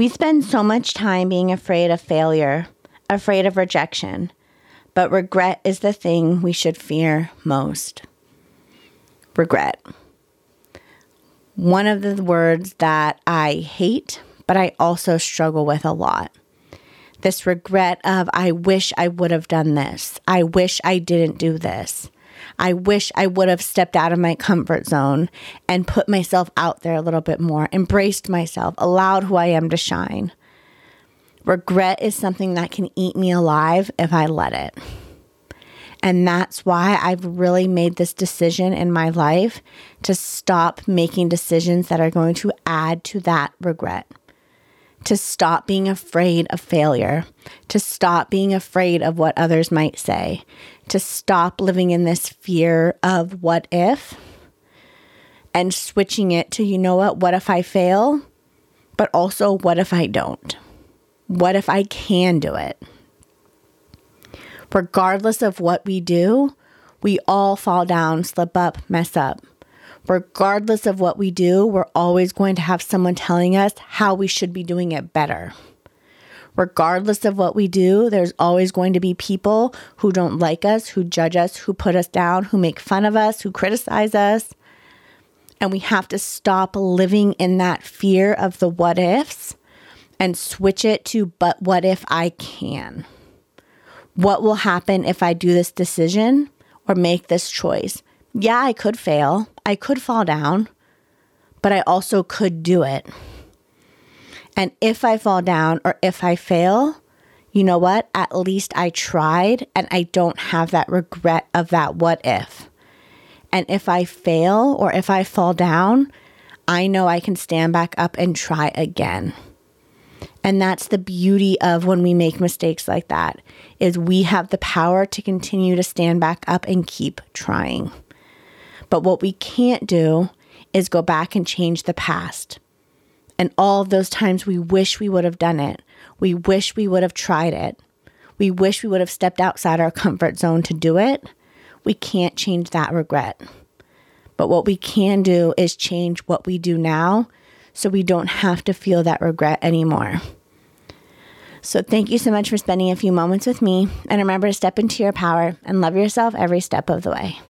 We spend so much time being afraid of failure, afraid of rejection, but regret is the thing we should fear most. Regret. One of the words that I hate, but I also struggle with a lot. This regret of, I wish I would have done this. I wish I didn't do this. I wish I would have stepped out of my comfort zone and put myself out there a little bit more, embraced myself, allowed who I am to shine. Regret is something that can eat me alive if I let it. And that's why I've really made this decision in my life to stop making decisions that are going to add to that regret to stop being afraid of failure, to stop being afraid of what others might say, to stop living in this fear of what if and switching it to, you know what, what if I fail? But also, what if I don't? What if I can do it? Regardless of what we do, we all fall down, slip up, mess up regardless of what we do, we're always going to have someone telling us how we should be doing it better. Regardless of what we do, there's always going to be people who don't like us, who judge us, who put us down, who make fun of us, who criticize us. And we have to stop living in that fear of the what ifs and switch it to, but what if I can? What will happen if I do this decision or make this choice? Yeah, I could fail. I could fall down, but I also could do it. And if I fall down or if I fail, you know what? At least I tried and I don't have that regret of that what if. And if I fail or if I fall down, I know I can stand back up and try again. And that's the beauty of when we make mistakes like that is we have the power to continue to stand back up and keep trying. But what we can't do is go back and change the past. And all of those times we wish we would have done it. We wish we would have tried it. We wish we would have stepped outside our comfort zone to do it. We can't change that regret. But what we can do is change what we do now so we don't have to feel that regret anymore. So, thank you so much for spending a few moments with me. And remember to step into your power and love yourself every step of the way.